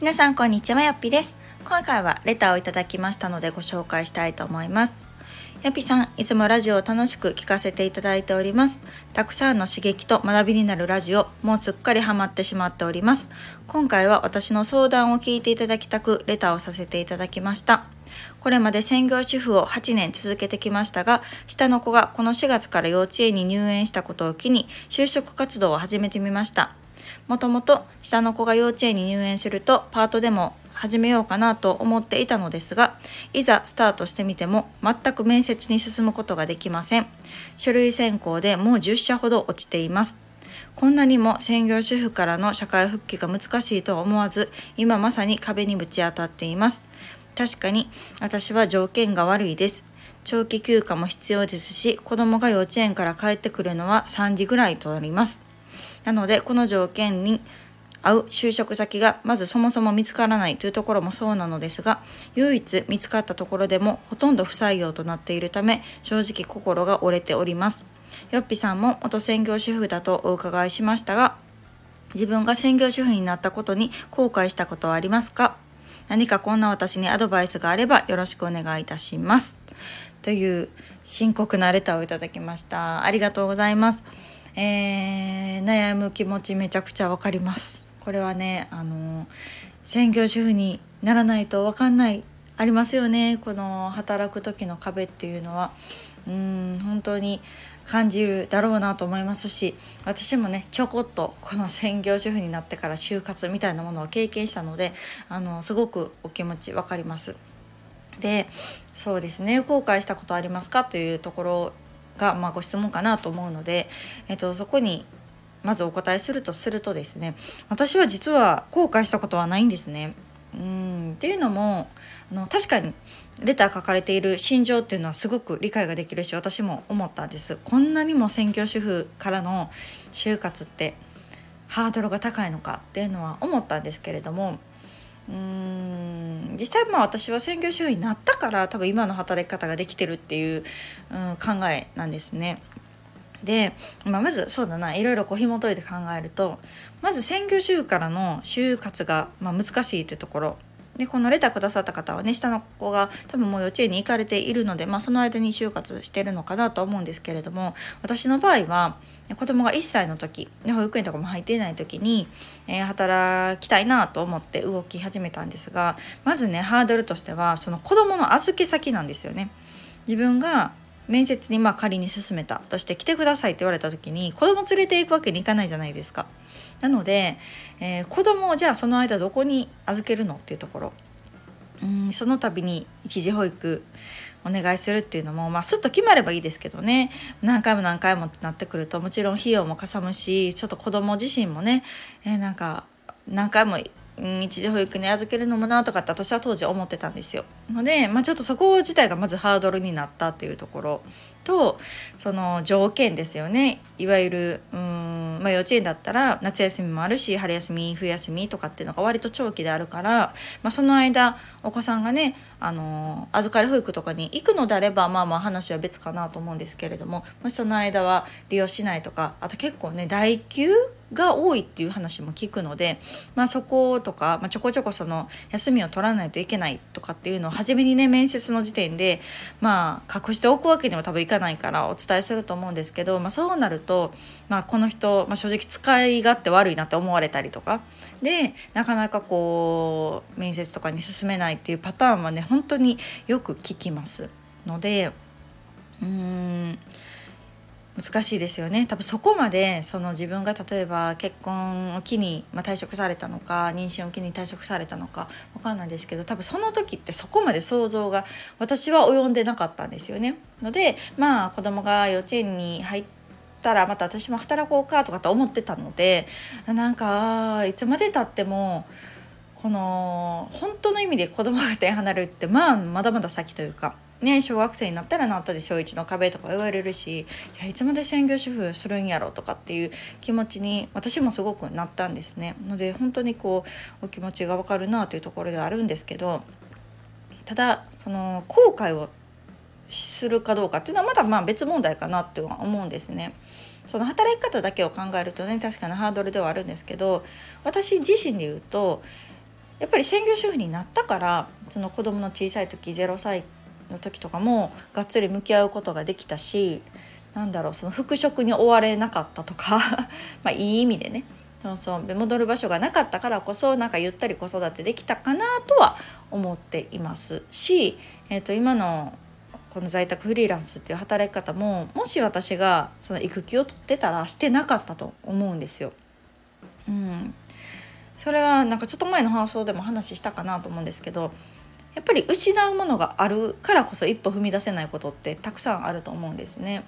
皆さんこんにちは。よっぴです。今回はレターをいただきましたのでご紹介したいと思います。よっぴさんいつもラジオを楽しく聞かせていただいております。たくさんの刺激と学びになるラジオもうすっかりハマってしまっております。今回は私の相談を聞いていただきたくレターをさせていただきました。これまで専業主婦を8年続けてきましたが、下の子がこの4月から幼稚園に入園したことを機に就職活動を始めてみました。もともと下の子が幼稚園に入園するとパートでも始めようかなと思っていたのですが、いざスタートしてみても全く面接に進むことができません。書類選考でもう10社ほど落ちています。こんなにも専業主婦からの社会復帰が難しいとは思わず、今まさに壁にぶち当たっています。確かに私は条件が悪いです。長期休暇も必要ですし、子供が幼稚園から帰ってくるのは3時ぐらいとなります。なのでこの条件に合う就職先がまずそもそも見つからないというところもそうなのですが唯一見つかったところでもほとんど不採用となっているため正直心が折れております。よっぴさんも元専業主婦だとお伺いしましたが自分が専業主婦になったことに後悔したことはありますか？何かこんな私にアドバイスがあればよろしくお願いいたします。という深刻なレターをいただきました。ありがとうございます。えー、悩む気持ちめちゃくちゃわかります。これはねあの専業主婦にならないと分かんないありますよね。この働く時の壁っていうのは。うん本当に感じるだろうなと思いますし私もねちょこっとこの専業主婦になってから就活みたいなものを経験したのであのすごくお気持ち分かります。でそうですね後悔したことありますか？というところが、まあ、ご質問かなと思うので、えっと、そこにまずお答えするとするとですね私は実は後悔したことはないんですね。うんっていうのもあの確かにレター書かれている心情っていうのはすごく理解ができるし私も思ったんですこんなにも専業主婦からの就活ってハードルが高いのかっていうのは思ったんですけれどもうん実際まあ私は専業主婦になったから多分今の働き方ができてるっていう、うん、考えなんですね。で、まあ、まずそうだないろいろこう紐解いて考えるとまず専業主婦からの就活が、まあ、難しいというところでこのレターくださった方はね下の子が多分もう幼稚園に行かれているので、まあ、その間に就活してるのかなと思うんですけれども私の場合は子供が1歳の時保育園とかも入っていない時に、えー、働きたいなと思って動き始めたんですがまずねハードルとしてはその子供の預け先なんですよね。自分が面接にまあ仮に進めたとして来てくださいって言われた時に子供連れていくわけにいかないじゃないですか。なので、えー、子供をじゃあその間どこに預けるのっていうところうんその度に一時保育お願いするっていうのも、まあ、すっと決まればいいですけどね何回も何回もってなってくるともちろん費用もかさむしちょっと子供自身もね、えー、なんか何回もん一時保育に預けるのもなとかって私は当時思ってたんですよ。ので、まあ、ちょっとそこ自体がまずハードルになったっていうところとその条件ですよねいわゆるうん、まあ、幼稚園だったら夏休みもあるし春休み冬休みとかっていうのが割と長期であるから、まあ、その間お子さんがねあの預かり保育とかに行くのであればまあまあ話は別かなと思うんですけれどももしその間は利用しないとかあと結構ね代休が多いっていう話も聞くので、まあ、そことか、まあ、ちょこちょこその休みを取らないといけないとかっていうのを初めにね面接の時点でまあ隠しておくわけにも多分いかないからお伝えすると思うんですけど、まあ、そうなると、まあ、この人、まあ、正直使い勝手悪いなって思われたりとかでなかなかこう面接とかに進めないっていうパターンはね本当によく聞きますのでうーん難しいですよね多分そこまでその自分が例えば結婚を機に、まあ、退職されたのか妊娠を機に退職されたのか分かんないですけど多分その時ってそこまで想像が私は及んでなかったんですよね。のでまあ子供が幼稚園に入ったらまた私も働こうかとかと思ってたのでなんかいつまでたってもこの本当の意味で子供が手離れるってまあまだまだ先というか。ね、小学生になったらなったで小1の壁とか言われるしいやいつまで専業主婦するんやろとかっていう気持ちに私もすごくなったんですねので本当にこうお気持ちが分かるなというところではあるんですけどただその後悔をするかどうかっていうのはまだまあ別問題かなっては思うんですね。その働き方だけを考えるとね確かにハードルではあるんですけど私自身で言うとやっぱり専業主婦になったからその子供の小さい時0歳の時とかもがっつり向き合うことができたしなんだろうその復職に追われなかったとか まあいい意味でね。そうそう。戻る場所がなかったからこそなんかゆったり子育てできたかなとは思っています。し、えー、と今のこの在宅フリーランスっていう働き方ももし私がその育休を取ってたらしてなかったと思うんですよ。うん、それはなんかちょっと前の放送でも話したかなと思うんですけどやっぱり失うものがあるからこそ一歩踏み出せないことってたくさんあると思うんですね。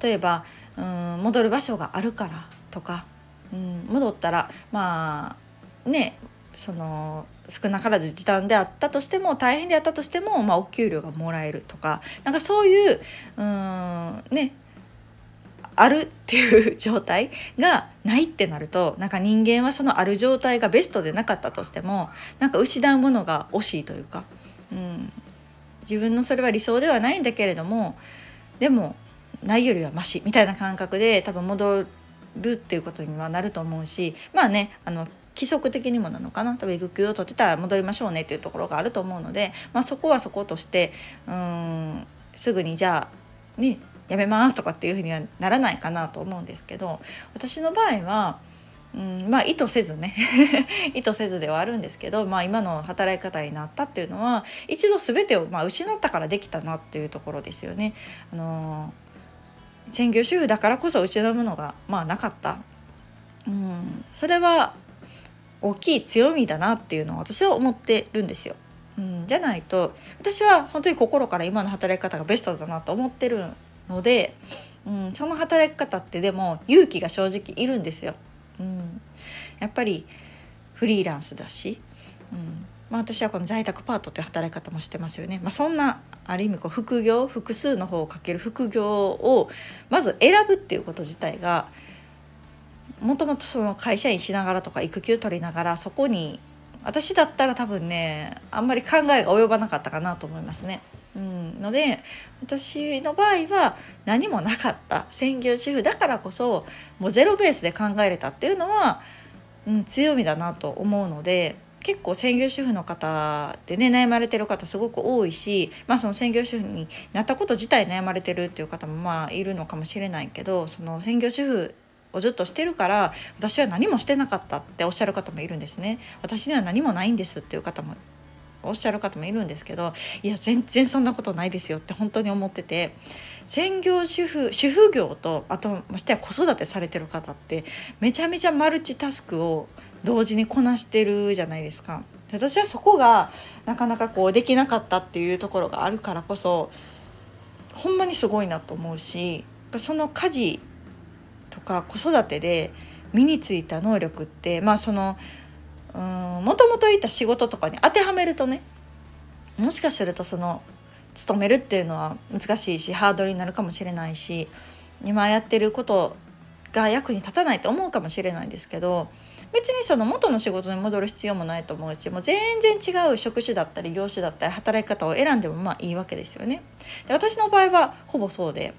例えばうん戻る場所があるからとか、うん、戻ったらまあねその少なからず時短であったとしても大変であったとしても、まあ、お給料がもらえるとかなんかそういううんねあるっていう状態がないってなるとなんか人間はそのある状態がベストでなかったとしてもなんか失うものが惜しいというか、うん、自分のそれは理想ではないんだけれどもでもないよりはマシみたいな感覚で多分戻るっていうことにはなると思うしまあねあの規則的にもなのかな。多分育休を取ってたら戻りましょうねっていうところがあると思うので、まあ、そこはそことしてうんすぐにじゃあねやめますとかっていうふうにはならないかなと思うんですけど私の場合は、うん、まあ意図せずね 意図せずではあるんですけど、まあ、今の働き方になったっていうのは一度全てをまあ失ったからできたなっていうところですよね。あの専業主婦だからこそ失うものがまあなかった、うん、それは大きい強みだなっていうのを私は思ってるんですよ。うん、じゃないと私は本当に心から今の働き方がベストだなと思ってるので、うん、その働き方ってでも勇気が正直いるんですよ。うん、やっぱりフリーランスだし、うんまあ、私はこの在宅パートって働き方もしてますよね。まあ、そんなある意味こう副業複数の方をかける副業をまず選ぶっていうこと自体がもともとその会社員しながらとか育休取りながらそこに私だったら多分ねあんまり考えが及ばなかったかなと思いますね。うん、ので私の場合は何もなかった。専業主婦だからこそもうゼロベースで考えれたっていうのは、うん、強みだなと思うので結構専業主婦の方でね悩まれてる方すごく多いし、まあ、その専業主婦になったこと自体悩まれてるっていう方もまあいるのかもしれないけどその専業主婦をずっとしてるから私は何もしてなかったっておっしゃる方もいるんですね。私には何もないんですっていう方もおっしゃる方もいるんですけどいや全然そんなことないですよって本当に思ってて専業主婦主婦業とあとましては子育てされてる方ってめちゃめちゃマルチタスクを同時にこなしてるじゃないですか。私はそこがなかなかこうできなかったっていうところがあるからこそほんまにすごいなと思うしその家事とか子育てで身についた能力ってまあそのもともといた仕事とかに当てはめるとねもしかするとその勤めるっていうのは難しいしハードルになるかもしれないし今やってることが役に立たないと思うかもしれないんですけど別にその元の仕事に戻る必要もないと思うしもう全然違う職種だったり業種だったり働き方を選んでもまあいいわけですよね。で私の場合はほぼそうで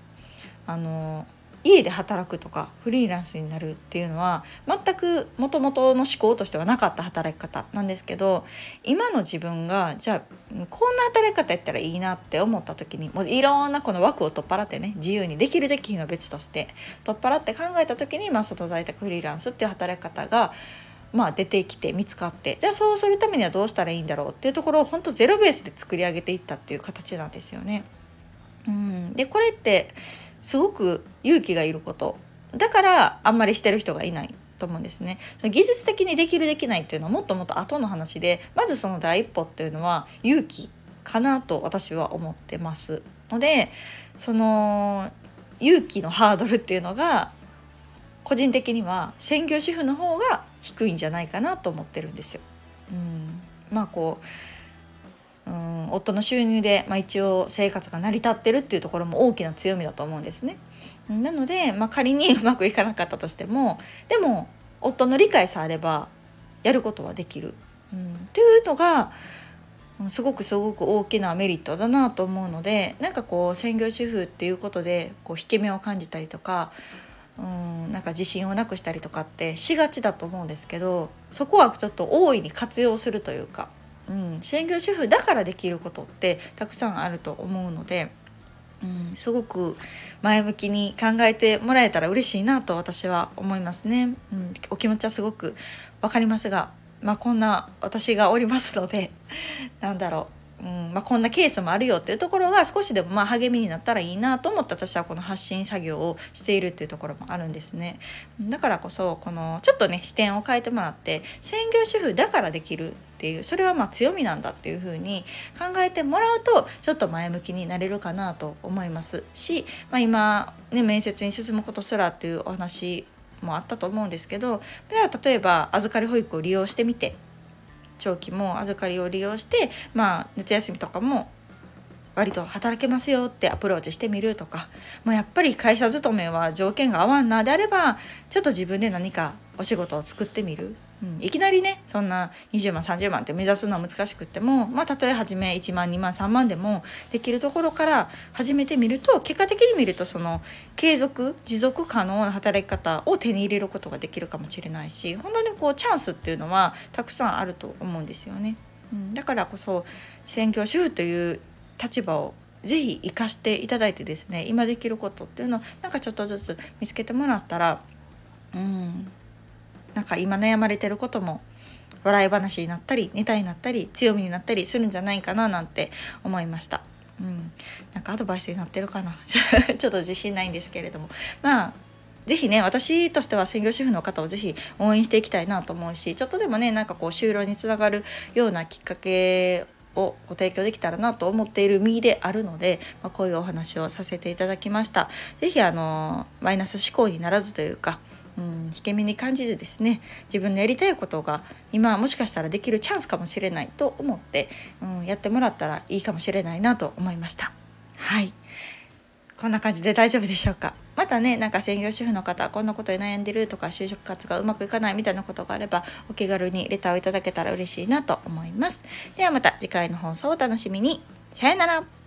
あの家で働くとかフリーランスになるっていうのは全くもともとの思考としてはなかった働き方なんですけど今の自分がじゃあこんな働き方やったらいいなって思った時にもういろんなこの枠を取っ払ってね自由にできるできひんは別として取っ払って考えた時に、まあ、外在宅フリーランスっていう働き方がまあ、出てきて見つかってじゃあそうするためにはどうしたらいいんだろうっていうところを本当ゼロベースで作り上げていったっていう形なんですよね。うん、でこれってすごく勇気がいること。だからあんまりしてる人がいないと思うんですね。技術的にできるできないっていうのはもっともっと後の話でまずその第一歩っていうのは勇気かなと私は思ってます。のでその勇気のハードルっていうのが個人的には専業主婦の方が低いんじゃないかなと思ってるんですよ。うん、まあこううん夫の収入で、まあ、一応生活が成り立ってるっていうところも大きな強みだと思うんですね。なので、まあ、仮に うまくいかなかったとしてもでも夫の理解さえあればやることはできる、うん、っていうのがすごくすごく大きなメリットだなと思うのでなんかこう専業主婦っていうことでこう引け目を感じたりとかうんなんか自信をなくしたりとかってしがちだと思うんですけどそこはちょっと大いに活用するというか、うん、専業主婦だからできることってたくさんあると思うので。うん、すごく前向きに考えてもらえたら嬉しいなと私は思いますね。うん、お気持ちはすごく分かりますが、まあ、こんな私がおりますのでなんだろうんまあ、こんなケースもあるよっていうところが少しでもまあ励みになったらいいなと思って私はこの発信作業をしているっていうところもあるんですね。だからこそこのちょっとね視点を変えてもらって専業主婦だからできるっていうそれはまあ強みなんだっていうふうに考えてもらうとちょっと前向きになれるかなと思いますし、まあ、今、ね、面接に進むことすらっていうお話もあったと思うんですけど例えば預かり保育を利用してみて長期も預かりを利用してまあ夏休みとかも割と働けますよってアプローチしてみるとかもうやっぱり会社勤めは条件が合わんなであればちょっと自分で何かお仕事を作ってみる。うん、いきなりねそんな20万30万って目指すのは難しくってもまあたとえ初め1万2万3万でもできるところから始めてみると結果的に見るとその継続持続可能な働き方を手に入れることができるかもしれないし本当にこうチャンスっていうのはたくさんあると思うんですよね。うん、だからこそ専業主婦という立場をぜひ生かしていただいてですね今できることっていうのをなんかちょっとずつ見つけてもらったらうん。なんか今悩まれてることも笑い話になったりネタになったり強みになったりするんじゃないかななんて思いました。うん、なんかアドバイスになってるかな ちょっと自信ないんですけれどもまあ是非ね私としては専業主婦の方を是非応援していきたいなと思うしちょっとでもねなんかこう就労につながるようなきっかけをご提供できたらなと思っている身であるので、まあ、こういうお話をさせていただきました。是非あのマイナス思考にならずというかうん、引け目に感じずですね自分のやりたいことが今はもしかしたらできるチャンスかもしれないと思って、うん、やってもらったらいいかもしれないなと思いました。はい。こんな感じで大丈夫でしょうか。またねなんか専業主婦の方こんなことで悩んでるとか就職活がうまくいかないみたいなことがあればお気軽にレターをいただけたら嬉しいなと思います。ではまた次回の放送をお楽しみに。さよなら。